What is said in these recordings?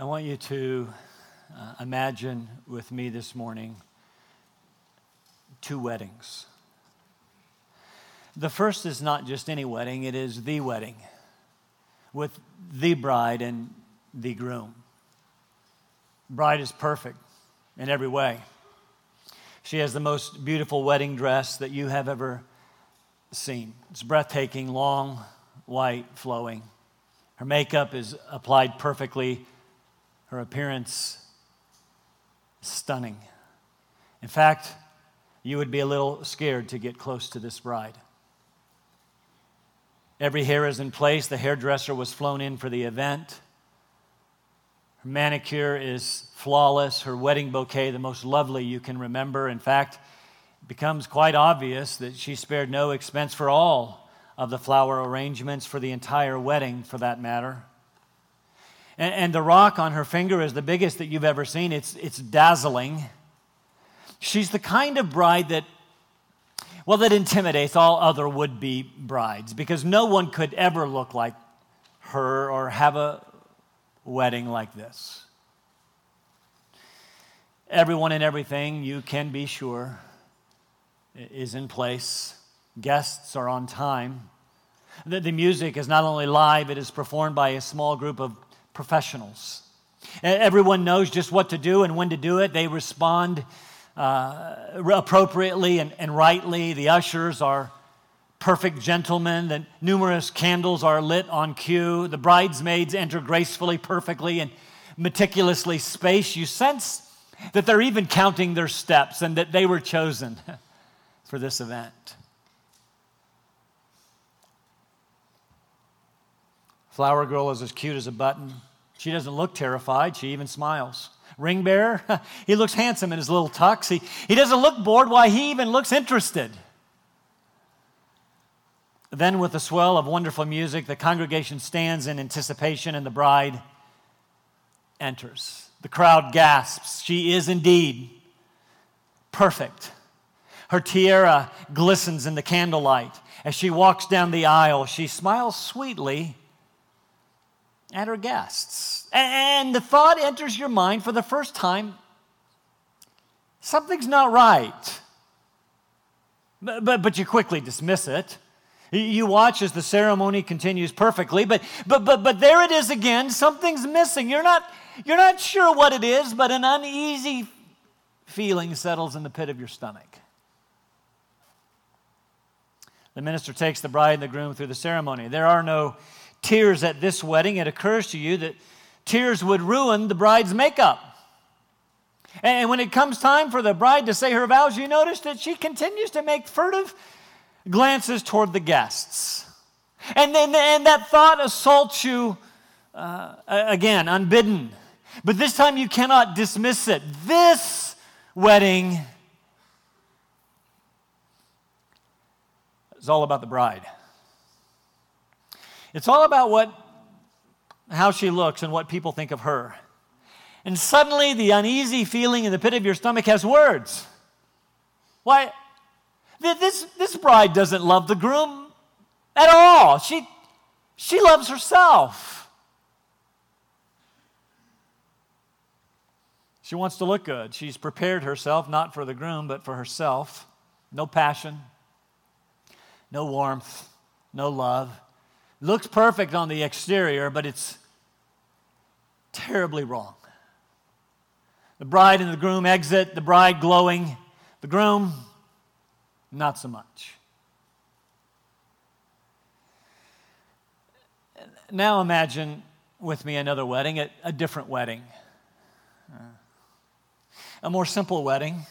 I want you to uh, imagine with me this morning two weddings. The first is not just any wedding, it is the wedding with the bride and the groom. Bride is perfect in every way. She has the most beautiful wedding dress that you have ever seen. It's breathtaking, long, white, flowing. Her makeup is applied perfectly. Her appearance stunning. In fact, you would be a little scared to get close to this bride. Every hair is in place. The hairdresser was flown in for the event. Her manicure is flawless. Her wedding bouquet, the most lovely you can remember. In fact, it becomes quite obvious that she spared no expense for all of the flower arrangements for the entire wedding, for that matter. And, and the rock on her finger is the biggest that you've ever seen. It's, it's dazzling. She's the kind of bride that, well, that intimidates all other would be brides because no one could ever look like her or have a wedding like this. Everyone and everything, you can be sure, is in place. Guests are on time. The, the music is not only live, it is performed by a small group of professionals. Everyone knows just what to do and when to do it. They respond uh, appropriately and, and rightly. The ushers are perfect gentlemen. The numerous candles are lit on cue. The bridesmaids enter gracefully, perfectly, and meticulously spaced. You sense that they're even counting their steps and that they were chosen for this event. Flower girl is as cute as a button. She doesn't look terrified, she even smiles. Ring bearer, he looks handsome in his little tux. He, he doesn't look bored, why, he even looks interested. Then, with a swell of wonderful music, the congregation stands in anticipation, and the bride enters. The crowd gasps. She is indeed perfect. Her tiara glistens in the candlelight. As she walks down the aisle, she smiles sweetly at her guests. And the thought enters your mind for the first time something's not right. But, but, but you quickly dismiss it. You watch as the ceremony continues perfectly, but, but, but, but there it is again. Something's missing. You're not, you're not sure what it is, but an uneasy feeling settles in the pit of your stomach. The minister takes the bride and the groom through the ceremony. There are no tears at this wedding, it occurs to you that tears would ruin the bride's makeup. And when it comes time for the bride to say her vows, you notice that she continues to make furtive glances toward the guests. And then and that thought assaults you uh, again, unbidden. But this time you cannot dismiss it. This wedding is all about the bride. It's all about what, how she looks and what people think of her. And suddenly, the uneasy feeling in the pit of your stomach has words. Why, this, this bride doesn't love the groom at all. She, she loves herself. She wants to look good. She's prepared herself not for the groom, but for herself. No passion, no warmth, no love. Looks perfect on the exterior, but it's terribly wrong. The bride and the groom exit, the bride glowing, the groom, not so much. Now imagine with me another wedding, a, a different wedding, uh, a more simple wedding.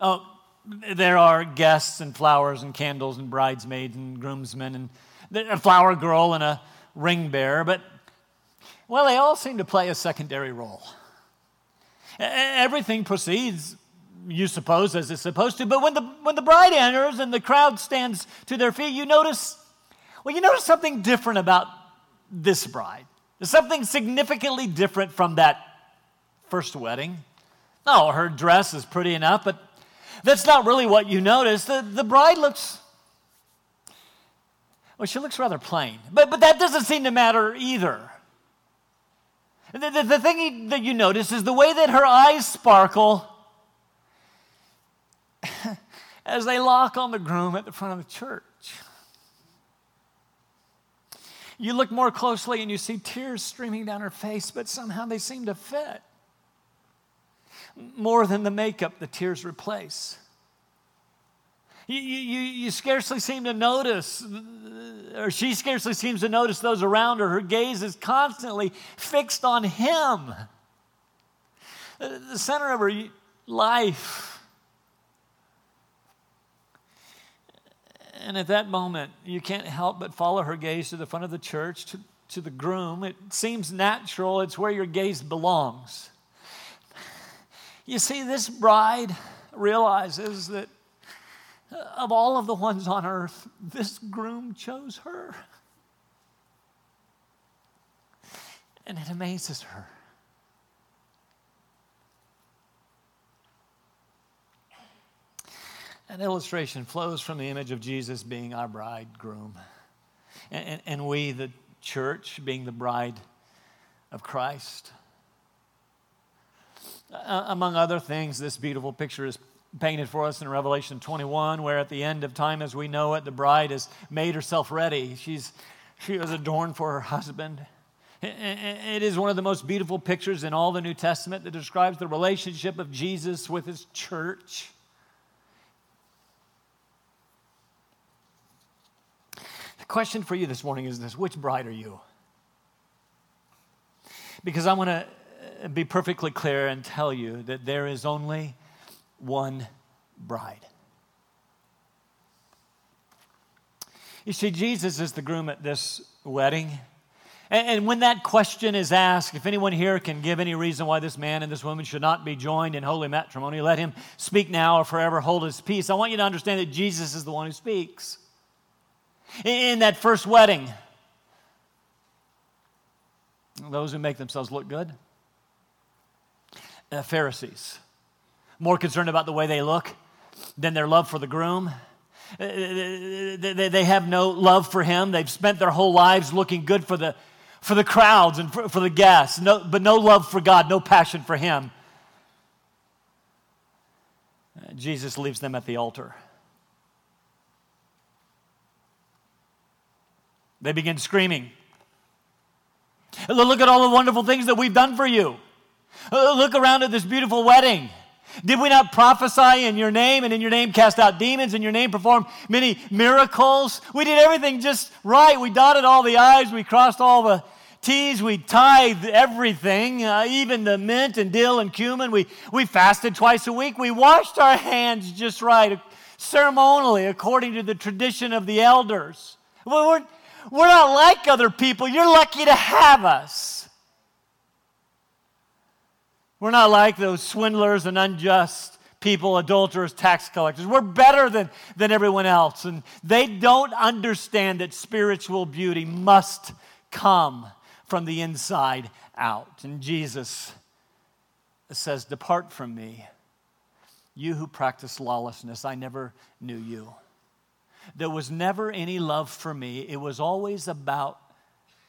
Oh, there are guests and flowers and candles and bridesmaids and groomsmen and a flower girl and a ring bearer, but, well, they all seem to play a secondary role. Everything proceeds, you suppose, as it's supposed to, but when the, when the bride enters and the crowd stands to their feet, you notice, well, you notice something different about this bride. Something significantly different from that first wedding. Oh, her dress is pretty enough, but that's not really what you notice. The, the bride looks well, she looks rather plain, but, but that doesn't seem to matter either. The, the, the thing that you notice is the way that her eyes sparkle as they lock on the groom at the front of the church. You look more closely and you see tears streaming down her face, but somehow they seem to fit. More than the makeup, the tears replace. You, you, you scarcely seem to notice, or she scarcely seems to notice those around her. Her gaze is constantly fixed on him, the center of her life. And at that moment, you can't help but follow her gaze to the front of the church, to, to the groom. It seems natural, it's where your gaze belongs. You see, this bride realizes that of all of the ones on earth, this groom chose her. And it amazes her. An illustration flows from the image of Jesus being our bridegroom, and, and, and we, the church, being the bride of Christ. Uh, among other things, this beautiful picture is painted for us in Revelation 21, where at the end of time as we know it, the bride has made herself ready. She's, she was adorned for her husband. It is one of the most beautiful pictures in all the New Testament that describes the relationship of Jesus with his church. The question for you this morning is this which bride are you? Because I want to uh, be perfectly clear and tell you that there is only one bride. You see, Jesus is the groom at this wedding. And, when that question is asked, if anyone here can give any reason why this man and this woman should not be joined in holy matrimony, let him speak now or forever hold his peace. I want you to understand that Jesus is the one who speaks. In that first wedding, those who make themselves look good, uh, Pharisees, more concerned about the way they look than their love for the groom. They have no love for him. They've spent their whole lives looking good for the, for the crowds and for, for the guests, no, but no love for God, no passion for him. Jesus leaves them at the altar. They begin screaming. Look at all the wonderful things that we've done for you. Look around at this beautiful wedding. Did we not prophesy in your name and in your name cast out demons, in your name perform many miracles? We did everything just right. We dotted all the I's, we crossed all the T's, we tithed everything, uh, even the mint and dill and cumin. We, we fasted twice a week. We washed our hands just right, ceremonially, according to the tradition of the elders. We're, we're not like other people. You're lucky to have us. We're not like those swindlers and unjust people, adulterers, tax collectors. We're better than, than everyone else. And they don't understand that spiritual beauty must come from the inside out. And Jesus says, Depart from me, you who practice lawlessness. I never knew you. There was never any love for me, it was always about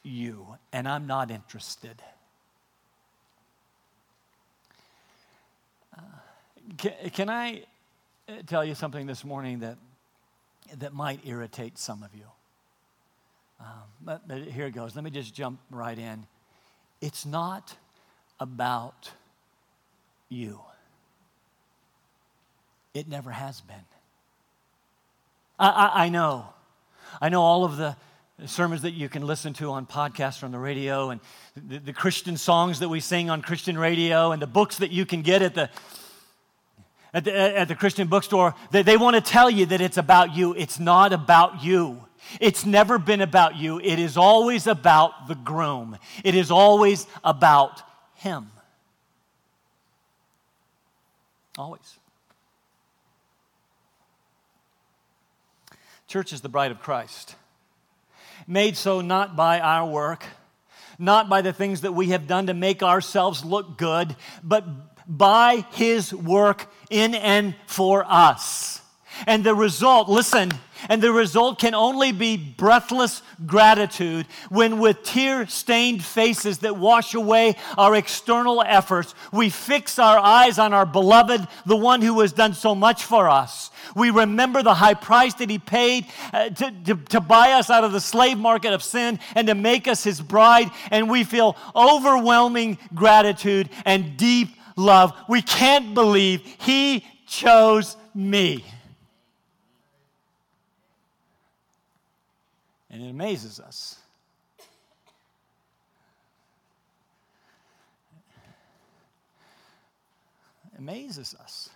you, and I'm not interested. Can, can I uh, tell you something this morning that, that might irritate some of you? Um, but, but here it goes. Let me just jump right in. It's not about you, it never has been. I, I, I know. I know all of the sermons that you can listen to on podcasts or on the radio, and the, the, Christian songs that we sing on Christian radio, and the books that you can get at the at the, at the Christian bookstore, they, they want to tell you that it's about you. It's not about you. It's never been about you. It is always about the groom, it is always about him. Always. Church is the bride of Christ, made so not by our work, not by the things that we have done to make ourselves look good, but by his work in and for us. And the result, listen, And the result can only be breathless gratitude when, with tear stained faces that wash away our external efforts, we fix our eyes on our beloved, the one who has done so much for us. We remember the high price that he paid uh, to, to, to buy us out of the slave market of sin and to make us his bride, and we feel overwhelming gratitude and deep love. We can't believe he chose me. And it amazes us. Amazes us.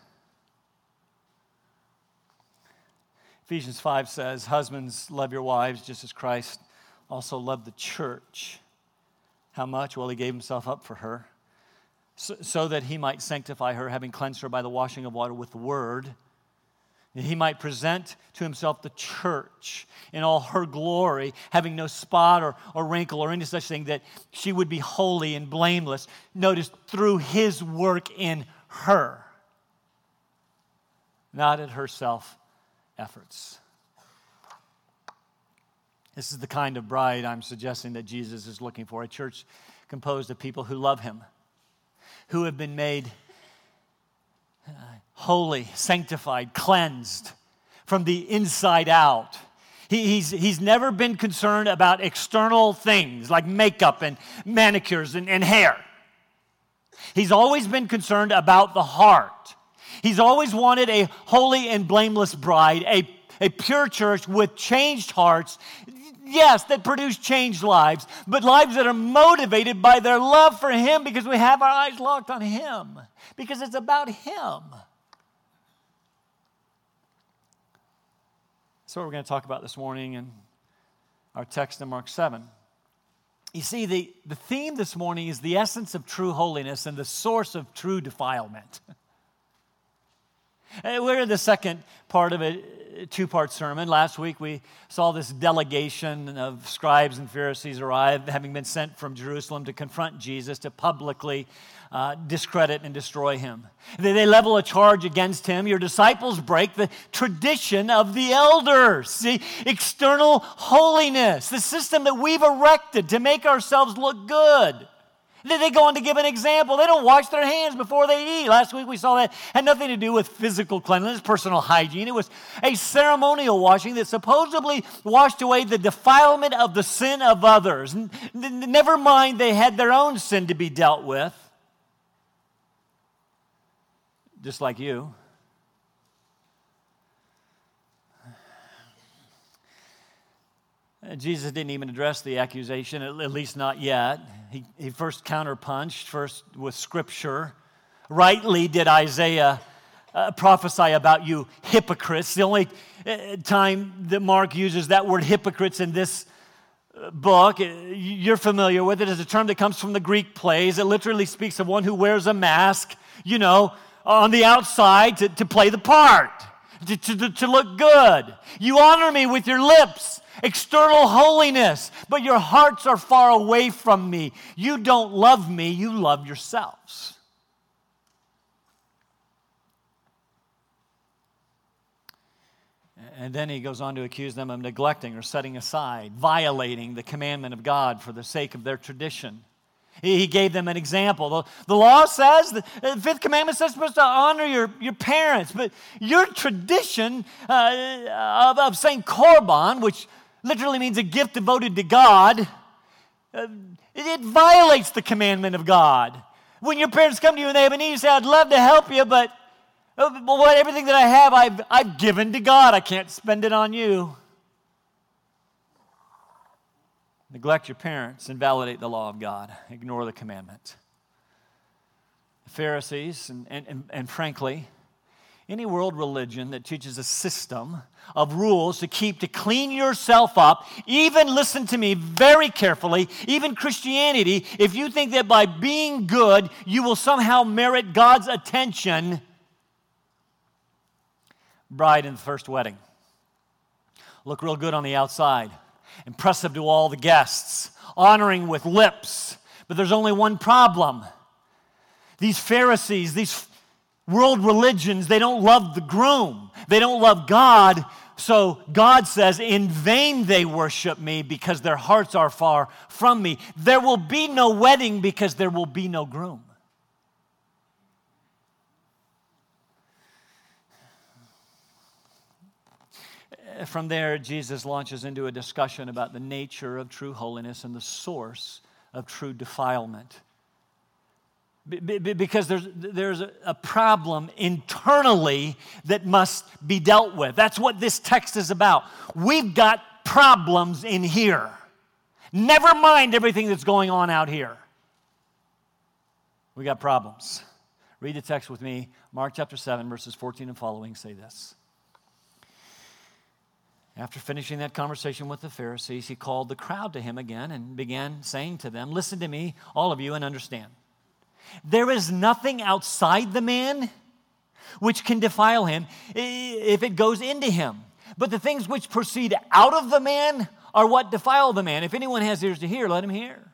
Ephesians 5 says, Husbands, love your wives just as Christ also loved the church. How much? Well, he gave himself up for her so, that he might sanctify her, having cleansed her by the washing of water with the word. He might present to himself the church in all her glory, having no spot or, or wrinkle or any such thing, that she would be holy and blameless. Notice, through his work in her, not at herself efforts. This is the kind of bride I'm suggesting that Jesus is looking for a church composed of people who love him, who have been made uh, holy, sanctified, cleansed from the inside out. He, he's, he's never been concerned about external things like makeup and manicures and, and hair. He's always been concerned about the heart. He's always wanted a holy and blameless bride, a, a pure church with changed hearts, yes, that produce changed lives, but lives that are motivated by their love for Him because we have our eyes locked on Him, because it's about Him. That's what we're going to talk about this morning in our text in Mark 7. You see, the, the theme this morning is the essence of true holiness and the source of true defilement. We're in the second part of a two part sermon. Last week we saw this delegation of scribes and Pharisees arrive, having been sent from Jerusalem to confront Jesus, to publicly uh, discredit and destroy him. They, they level a charge against him. Your disciples break the tradition of the elders. See, external holiness, the system that we've erected to make ourselves look good. They go on to give an example. They don't wash their hands before they eat. Last week we saw that had nothing to do with physical cleanliness, personal hygiene. It was a ceremonial washing that supposedly washed away the defilement of the sin of others. Never mind, they had their own sin to be dealt with, just like you. Jesus didn't even address the accusation, at least not yet. He, he first counterpunched, first with scripture. Rightly did Isaiah uh, prophesy about you hypocrites. The only uh, time that Mark uses that word hypocrites in this uh, book, uh, you're familiar with it, is a term that comes from the Greek plays. It literally speaks of one who wears a mask, you know, on the outside to, to play the part, to, to, to look good. You honor me with your lips external holiness, but your hearts are far away from me. You don't love me, you love yourselves. And then he goes on to accuse them of neglecting or setting aside, violating the commandment of God for the sake of their tradition. He gave them an example. The, law says, the, the fifth commandment says, supposed to honor your, your parents, but your tradition uh, of, of saying korban, which literally means a gift devoted to God, uh, it, violates the commandment of God. When your parents come to you and they have a need, you say, I'd love to help you, but, uh, what, everything that I have, I've, I've given to God. I can't spend it on you. Neglect your parents, invalidate the law of God, ignore the commandment. The Pharisees, and, and, and, and frankly, any world religion that teaches a system of rules to keep to clean yourself up, even listen to me very carefully, even Christianity, if you think that by being good you will somehow merit God's attention, bride in the first wedding. Look real good on the outside, impressive to all the guests, honoring with lips. But there's only one problem. These Pharisees, these world religions, they don't love the groom. They don't love God, So God says, In vain they worship me because their hearts are far from me. There will be no wedding because there will be no groom. From there, Jesus launches into a discussion about the nature of true holiness and the source of true defilement because there's, there's a problem internally that must be dealt with. That's what this text is about. We've got problems in here. Never mind everything that's going on out here. We got problems. Read the text with me. Mark chapter 7, verses 14 and following say this. After finishing that conversation with the Pharisees, he called the crowd to him again and began saying to them, Listen to me, all of you, and understand. There is nothing outside the man which can defile him if it goes into him. But the things which proceed out of the man are what defile the man. If anyone has ears to hear, let him hear.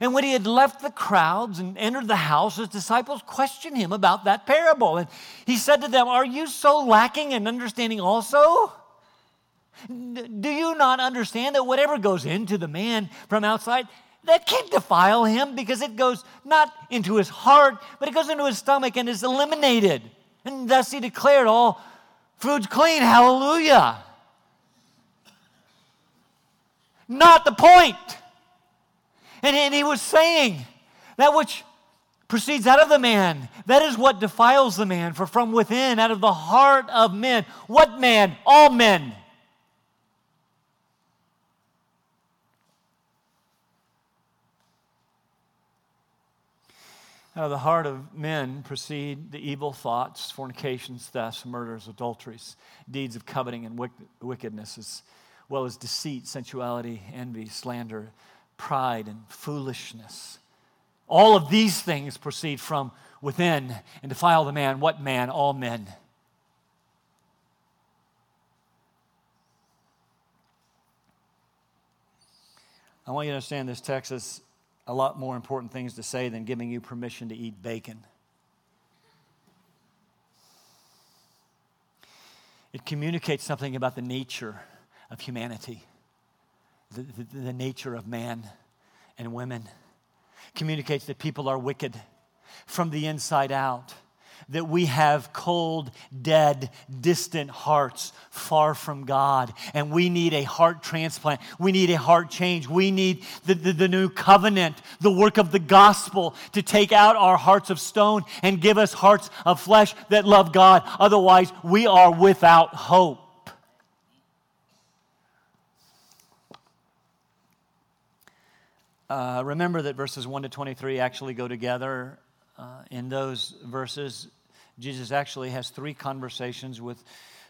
And when he had left the crowds and entered the house, his disciples questioned him about that parable. And he said to them, Are you so lacking in understanding also? Do you not understand that whatever goes into the man from outside that can't defile him because it goes not into his heart, but it goes into his stomach and is eliminated. And thus he declared all food's clean. Hallelujah. Not the point. And, and he was saying that which proceeds out of the man, that is what defiles the man. For from within, out of the heart of men, what man? All men Out of the heart of men proceed the evil thoughts, fornications, thefts, murders, adulteries, deeds of coveting and wickedness, as well as deceit, sensuality, envy, slander, pride, and foolishness. All of these things proceed from within and defile the man. What man? All men. I want you to understand this text is a lot more important things to say than giving you permission to eat bacon. It communicates something about the nature of humanity, the, the, the nature of man and women. Communicates that people are wicked from the inside out that we have cold, dead, distant hearts far from God. And we need a heart transplant. We need a heart change. We need the, the, the, new covenant, the work of the gospel to take out our hearts of stone and give us hearts of flesh that love God. Otherwise, we are without hope. Uh, remember that verses 1 to 23 actually go together. Uh, in those verses, Jesus actually has three conversations with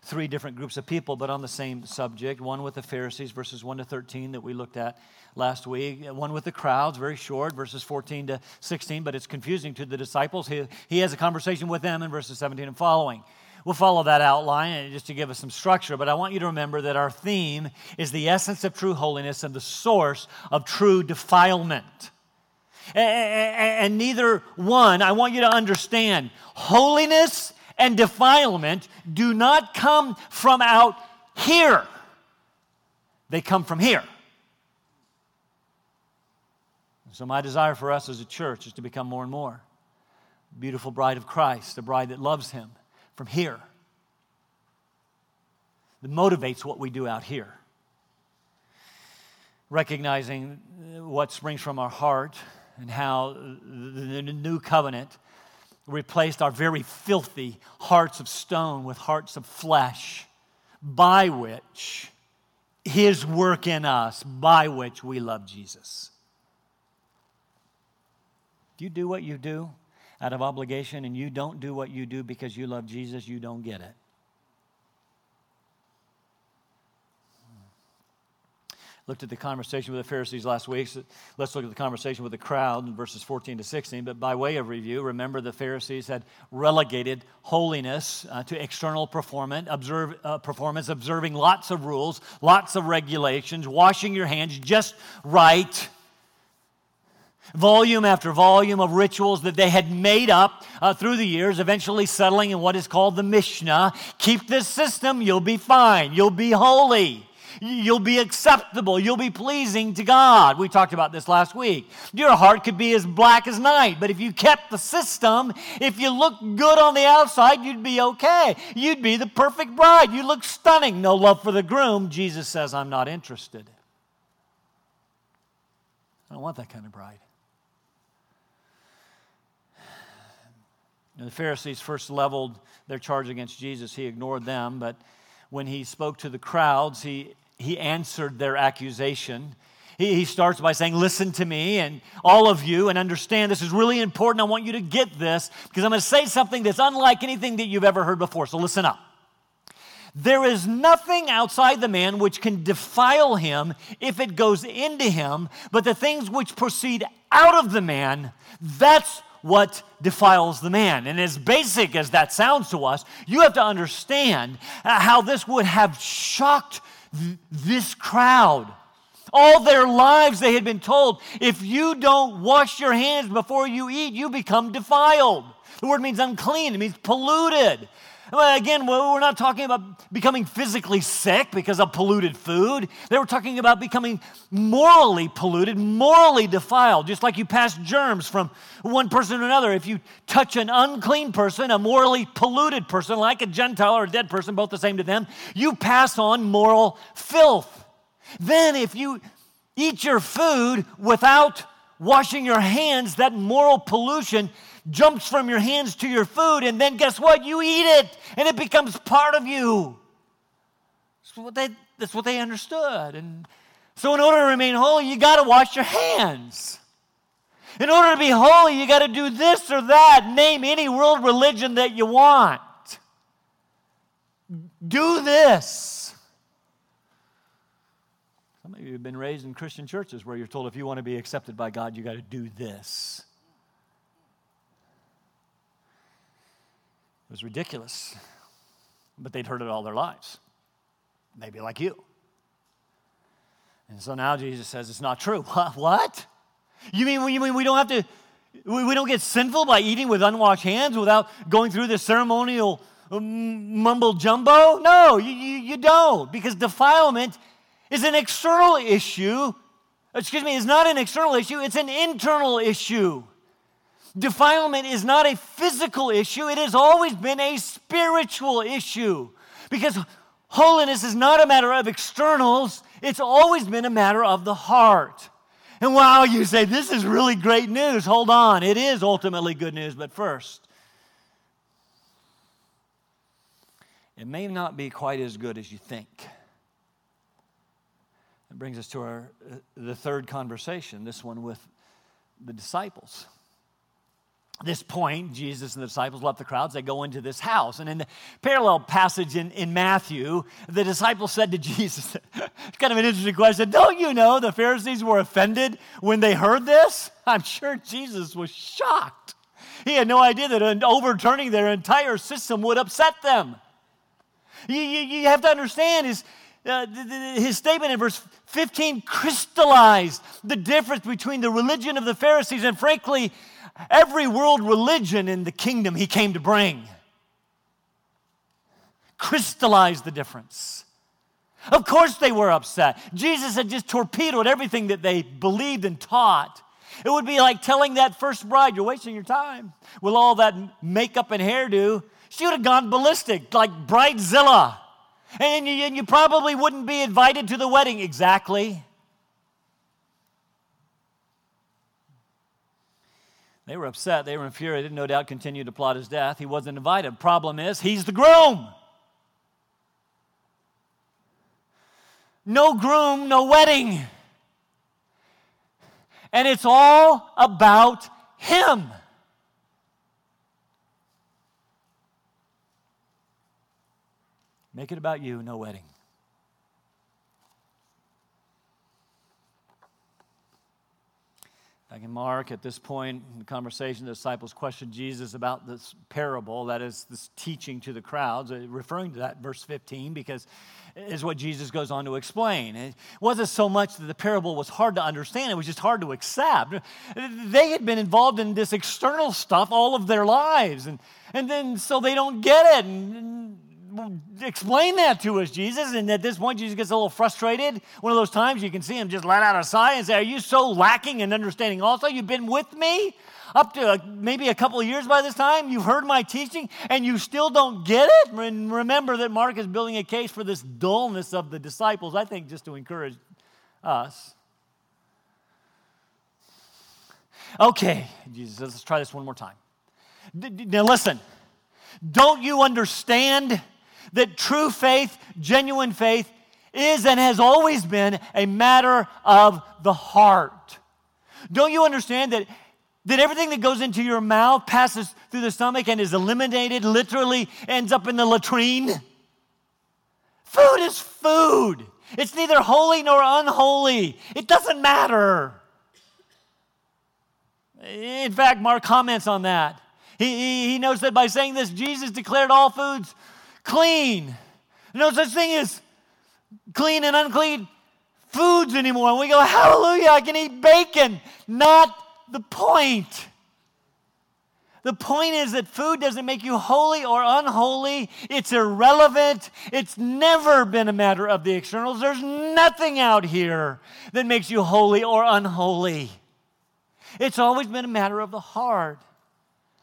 three different groups of people, but on the same subject. One with the Pharisees, verses 1 to 13, that we looked at last week. One with the crowds, very short, verses 14 to 16, but it's confusing to the disciples. He, he has a conversation with them in verses 17 and following. We'll follow that outline just to give us some structure, but I want you to remember that our theme is the essence of true holiness and the source of true defilement. And neither one, I want you to understand, holiness and defilement do not come from out here, they come from here. So, my desire for us as a church is to become more and more beautiful bride of Christ, a bride that loves Him from here, that motivates what we do out here. Recognizing what springs from our heart and how the new covenant replaced our very filthy hearts of stone with hearts of flesh, by which his work in us, by which we love Jesus. If you do what you do out of obligation and you don't do what you do because you love Jesus, you don't get it. Looked at the conversation with the Pharisees last week. So let's look at the conversation with the crowd in verses 14 to 16. But by way of review, remember the Pharisees had relegated holiness uh, to external performance, observe, uh, performance, observing lots of rules, lots of regulations, washing your hands just right. volume after volume of rituals that they had made up uh, through the years, eventually settling in what is called the Mishnah. Keep this system, you'll be fine, you'll be holy. You'll be acceptable. You'll be pleasing to God. We talked about this last week. Your heart could be as black as night, but if you kept the system, if you looked good on the outside, you'd be okay. You'd be the perfect bride. You look stunning. No love for the groom. Jesus says, I'm not interested. I don't want that kind of bride. the Pharisees first leveled their charge against Jesus. He ignored them, but when he spoke to the crowds, he, he answered their accusation. He, he starts by saying, Listen to me and all of you, and understand this is really important. I want you to get this because I'm going to say something that's unlike anything that you've ever heard before. So listen up. There is nothing outside the man which can defile him if it goes into him, but the things which proceed out of the man, that's what defiles the man. And as basic as that sounds to us, you have to understand how this would have shocked th- this crowd. All their lives they had been told if you don't wash your hands before you eat, you become defiled. The word means unclean, it means polluted. Again, we're not talking about becoming physically sick because of polluted food. They were talking about becoming morally polluted, morally defiled, just like you pass germs from one person to another. If you touch an unclean person, a morally polluted person, like a Gentile or a dead person, both the same to them, you pass on moral filth. Then, if you eat your food without washing your hands, that moral pollution jumps from your hands to your food, and then guess what? You eat it, and it becomes part of you. That's what they, that's what they understood. And so, in order to remain holy, you got to wash your hands. In order to be holy, you got to do this or that. Name any world religion that you want. Do this. Some of you have been raised in Christian churches where you're told if you want to be accepted by God, you got to do this. It was ridiculous, but they'd heard it all their lives. Maybe like you. And so now Jesus says it's not true. What? You mean, you mean we don't have to, we don't get sinful by eating with unwashed hands without going through the ceremonial um, mumble jumbo? No, you, you, you don't, because defilement is an external issue. Excuse me, it's not an external issue, it's an internal issue. Defilement is not a physical issue, it has always been a spiritual issue. Because holiness is not a matter of externals, it's always been a matter of the heart. And wow, you say, this is really great news. Hold on, it is ultimately good news, but first, it may not be quite as good as you think. That brings us to our, uh, the third conversation, this one with the disciples this point, Jesus and the disciples left the crowds. They go into this house. And in the parallel passage in, in Matthew, the disciples said to Jesus, it's kind of an interesting question. Don't you know the Pharisees were offended when they heard this? I'm sure Jesus was shocked. He had no idea that overturning their entire system would upset them. You, you, you have to understand his, uh, his statement in verse 15 crystallized the difference between the religion of the Pharisees and, frankly, every world religion in the kingdom he came to bring. Crystallized the difference. Of course, they were upset. Jesus had just torpedoed everything that they believed and taught. It would be like telling that first bride, You're wasting your time with all that makeup and hairdo. She would have gone ballistic, like Bridezilla. And you, and you probably wouldn't be invited to the wedding. Exactly. They were upset. They were infuriated, no doubt continued to plot his death. He wasn't invited. Problem is, he's the groom. No groom, no wedding. And it's all about him. Make it about you, no wedding. Back in Mark, at this point in the conversation, the disciples questioned Jesus about this parable, that is, this teaching to the crowds, uh, referring to that verse 15, because is what Jesus goes on to explain. It wasn't so much that the parable was hard to understand, it was just hard to accept. They had been involved in this external stuff all of their lives, and, and then so they don't get it. And, explain that to us, Jesus. And at this point, Jesus gets a little frustrated. One of those times you can see him just let out a sigh and say, Are you so lacking in understanding also? You've been with me up to uh, maybe a couple of years by this time. You've heard my teaching and you still don't get it. And remember that Mark is building a case for this dullness of the disciples, I think, just to encourage us. Okay, Jesus, let's try this one more time. Now, listen, don't you understand? That true faith, genuine faith, is and has always been a matter of the heart. Don't you understand that, that everything that goes into your mouth passes through the stomach and is eliminated, literally ends up in the latrine? Food is food. It's neither holy nor unholy. It doesn't matter. In fact, Mark comments on that. He, he, he knows that by saying this, Jesus declared all foods clean. No such thing as clean and unclean foods anymore. And we go, Hallelujah, I can eat bacon. Not the point. The point is that food doesn't make you holy or unholy. It's irrelevant. It's never been a matter of the externals. There's nothing out here that makes you holy or unholy. It's always been a matter of the heart.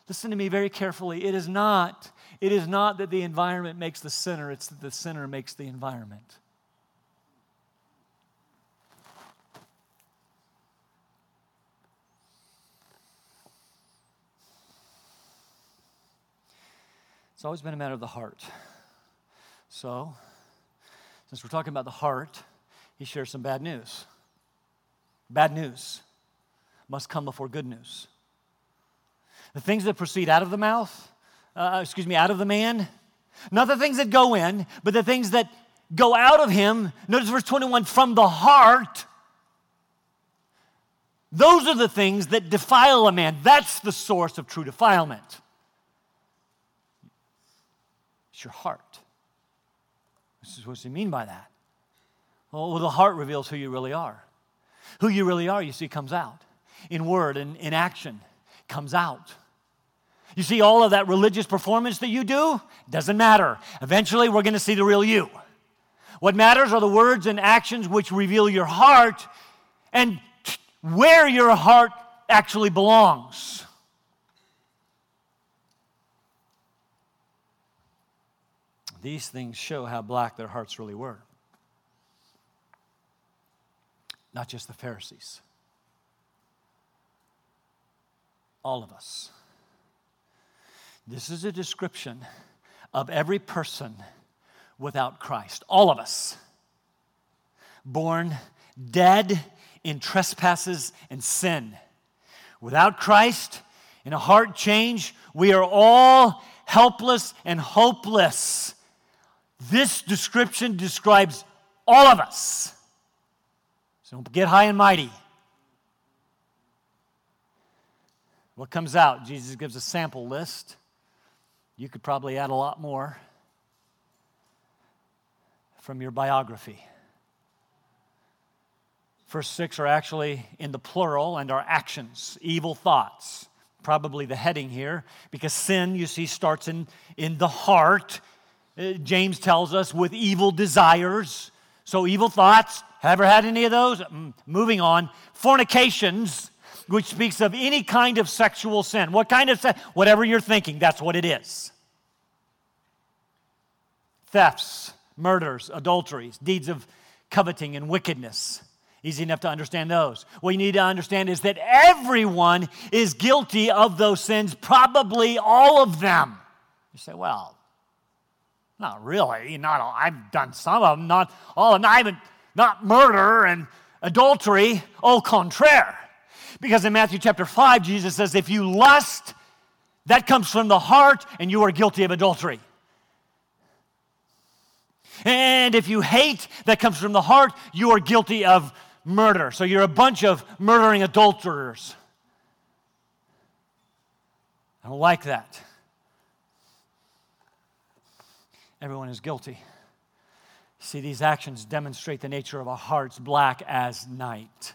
Listen to me very carefully. It is not it is not that the environment makes the sinner, it's that the sinner makes the environment. It's always been a matter of the heart. So, since we're talking about the heart, he shares some bad news. Bad news must come before good news. The things that proceed out of the mouth uh, excuse me, out of the man. Not the things that go in, but the things that go out of him. Notice verse 21 from the heart. Those are the things that defile a man. That's the source of true defilement. It's your heart. This is what he mean by that? Well, the heart reveals who you really are. Who you really are, you see, comes out in word and in action, comes out. You see, all of that religious performance that you do doesn't matter. Eventually, we're going to see the real you. What matters are the words and actions which reveal your heart and where your heart actually belongs. These things show how black their hearts really were. Not just the Pharisees, all of us. This is a description of every person without Christ, all of us. Born dead in trespasses and sin. Without Christ, in a heart change, we are all helpless and hopeless. This description describes all of us. So don't get high and mighty. What comes out? Jesus gives a sample list. You could probably add a lot more from your biography. First six are actually in the plural and are actions, evil thoughts. Probably the heading here, because sin, you see, starts in, in the heart. Uh, James tells us with evil desires. So, evil thoughts, have ever had any of those? Mm, moving on. Fornications, which speaks of any kind of sexual sin. What kind of sin? Whatever you're thinking, that's what it is. Thefts, murders, adulteries, deeds of coveting and wickedness. Easy enough to understand those. What you need to understand is that everyone is guilty of those sins, probably all of them. You say, well, not really. Not all. I've done some of them, not all of them. I haven't, not murder and adultery, au contraire. Because in Matthew chapter 5, Jesus says, if you lust, that comes from the heart, and you are guilty of adultery. And if you hate, that comes from the heart, you are guilty of murder. So you're a bunch of murdering adulterers. I don't like that. Everyone is guilty. See, these actions demonstrate the nature of our hearts, black as night.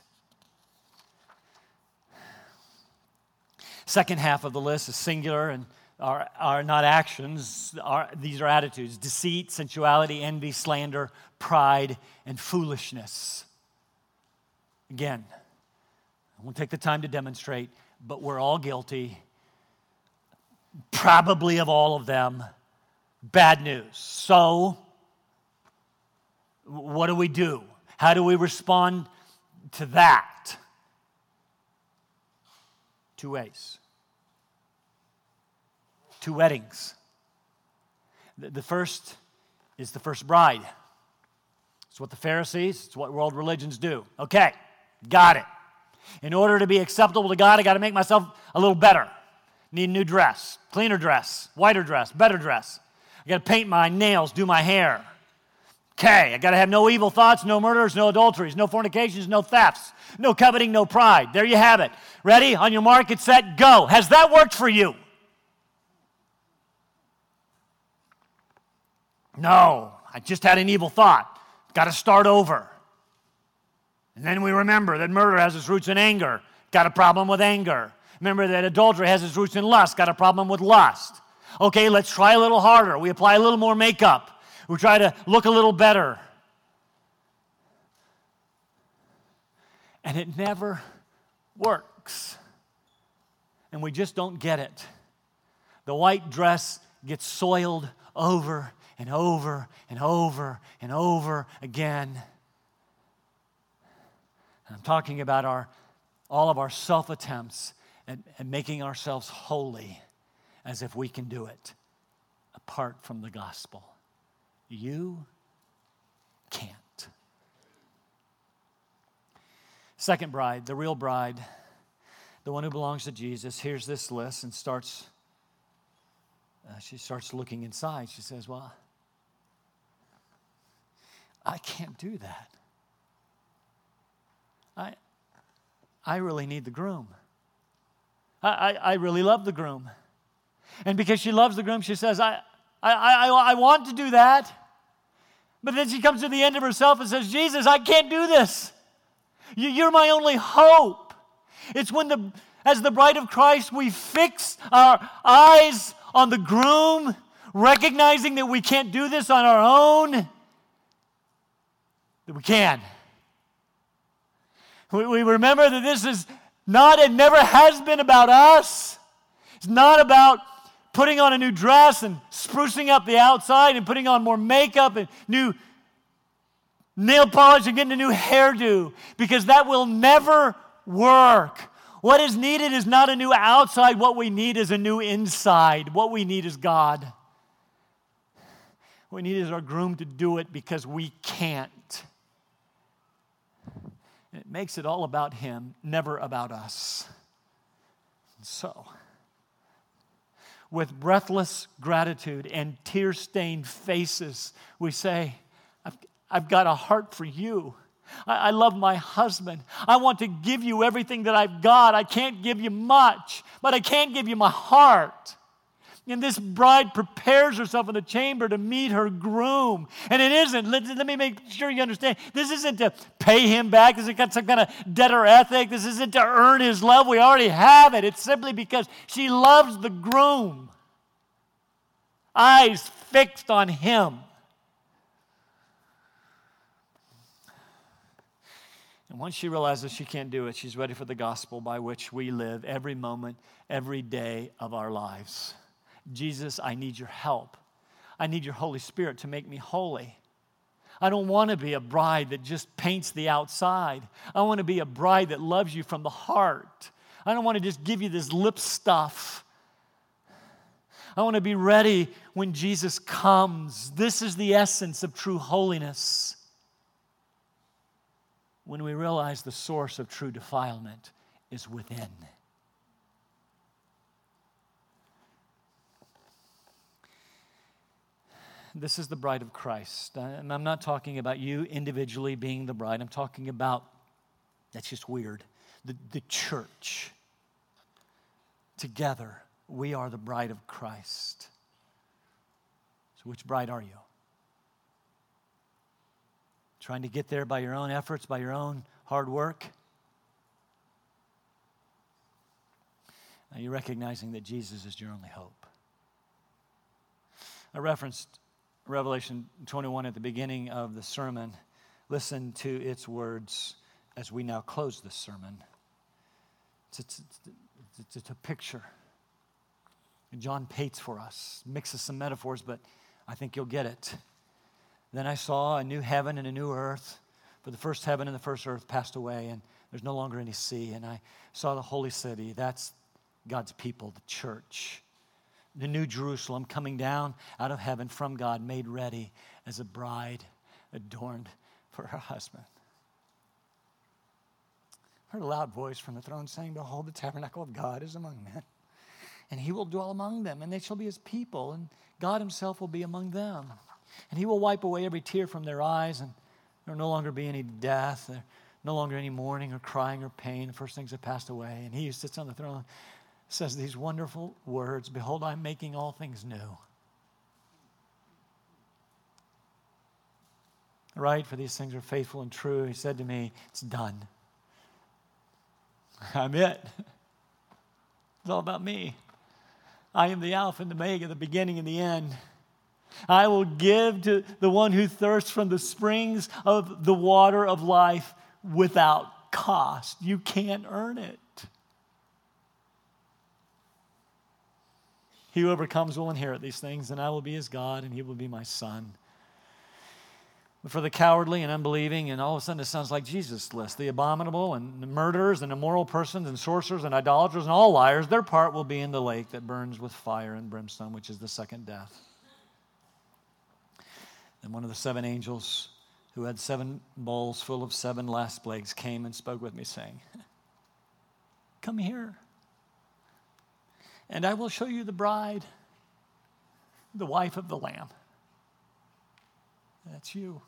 Second half of the list is singular and are, are not actions, are, these are attitudes deceit, sensuality, envy, slander, pride, and foolishness. Again, I won't take the time to demonstrate, but we're all guilty, probably of all of them. Bad news. So, what do we do? How do we respond to that? Two ways. Two weddings. The first is the first bride. It's what the Pharisees, it's what world religions do. Okay, got it. In order to be acceptable to God, I got to make myself a little better. Need a new dress, cleaner dress, whiter dress, better dress. I got to paint my nails, do my hair. Okay, I got to have no evil thoughts, no murders, no adulteries, no fornications, no thefts, no coveting, no pride. There you have it. Ready? On your mark, get set, go. Has that worked for you? No, I just had an evil thought. Got to start over. And then we remember that murder has its roots in anger. Got a problem with anger. Remember that adultery has its roots in lust. Got a problem with lust. Okay, let's try a little harder. We apply a little more makeup. We try to look a little better. And it never works. And we just don't get it. The white dress gets soiled over and over and over and over again. I'm talking about our, all of our self attempts at, at making ourselves holy as if we can do it apart from the gospel. You can't. Second bride, the real bride, the one who belongs to Jesus, hears this list and starts, Uh, she starts looking inside. She says, Well, I can't do that. I, I really need the groom. I, I, I really love the groom. And because she loves the groom, she says, I, I, I, I want to do that. But then she comes to the end of herself and says, Jesus, I can't do this. You're my only hope. It's when the, as the bride of Christ, we fix our eyes on the groom, recognizing that we can't do this on our own, that we can. We, we remember that this is not and never has been about us. It's not about putting on a new dress and sprucing up the outside and putting on more makeup and new nail polish and getting a new hairdo because that will never work. What is needed is not a new outside, what we need is a new inside. What we need is God. What we need is our groom to do it because we can't. It makes it all about Him, never about us. So, with breathless gratitude and tear stained faces, we say, I've, I've, got a heart for you. I, I love my husband. I want to give you everything that I've got. I can't give you much, but I can't give you my heart. And this bride prepares herself in the chamber to meet her groom. And it isn't, let, let, me make sure you understand, this isn't to pay him back. This isn't some kind of debtor ethic. This isn't to earn his love. We already have it. It's simply because she loves the groom. Eyes fixed on him. And once she realizes she can't do it, she's ready for the gospel by which we live every moment, every day of our lives. Jesus, I need your help. I need your Holy Spirit to make me holy. I don't want to be a bride that just paints the outside. I want to be a bride that loves you from the heart. I don't want to just give you this lip stuff. I want to be ready when Jesus comes. This is the essence of true holiness. When we realize the source of true defilement is within. This is the bride of Christ. And I'm not talking about you individually being the bride. I'm talking about That's just weird. The, the church, together, we are the bride of Christ. So, which bride are you? Trying to get there by your own efforts, by your own hard work? Are you recognizing that Jesus is your only hope? I referenced Revelation 21 at the beginning of the sermon. Listen to its words as we now close this sermon. It's, it's, it's, it's a picture. John paints for us, mixes some metaphors, but I think you'll get it. Then I saw a new heaven and a new earth, for the first heaven and the first earth passed away, and there's no longer any sea. And I saw the holy city. That's God's people, the church. The new Jerusalem coming down out of heaven from God, made ready as a bride adorned for her husband. I heard a loud voice from the throne saying, Behold, the tabernacle of God is among men, and he will dwell among them, and they shall be his people, and God himself will be among them. And he will wipe away every tear from their eyes, and there will no longer be any death, no longer any mourning or crying or pain. The first things have passed away. And he who sits on the throne says these wonderful words Behold, I'm making all things new. Right? For these things are faithful and true. He said to me, It's done. I'm it. It's all about me. I am the Alpha and the Omega, the beginning and the end. I will give to the one who thirsts from the springs of the water of life without cost. You can't earn it. He who overcomes will inherit these things, and I will be his God, and he will be my son. But for the cowardly and unbelieving, and all of a sudden it sounds like Jesus' list the abominable, and the murderers, and immoral persons, and sorcerers, and idolaters, and all liars, their part will be in the lake that burns with fire and brimstone, which is the second death. And one of the seven angels who had seven bowls full of seven last plagues came and spoke with me, saying, Come here and I will show you the bride, the wife of the Lamb. That's you.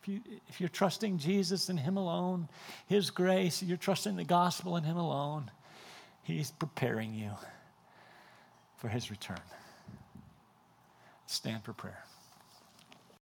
If, you. if you're trusting Jesus and Him alone, His grace, you're trusting the gospel and Him alone, He's preparing you for His return. Stand for prayer.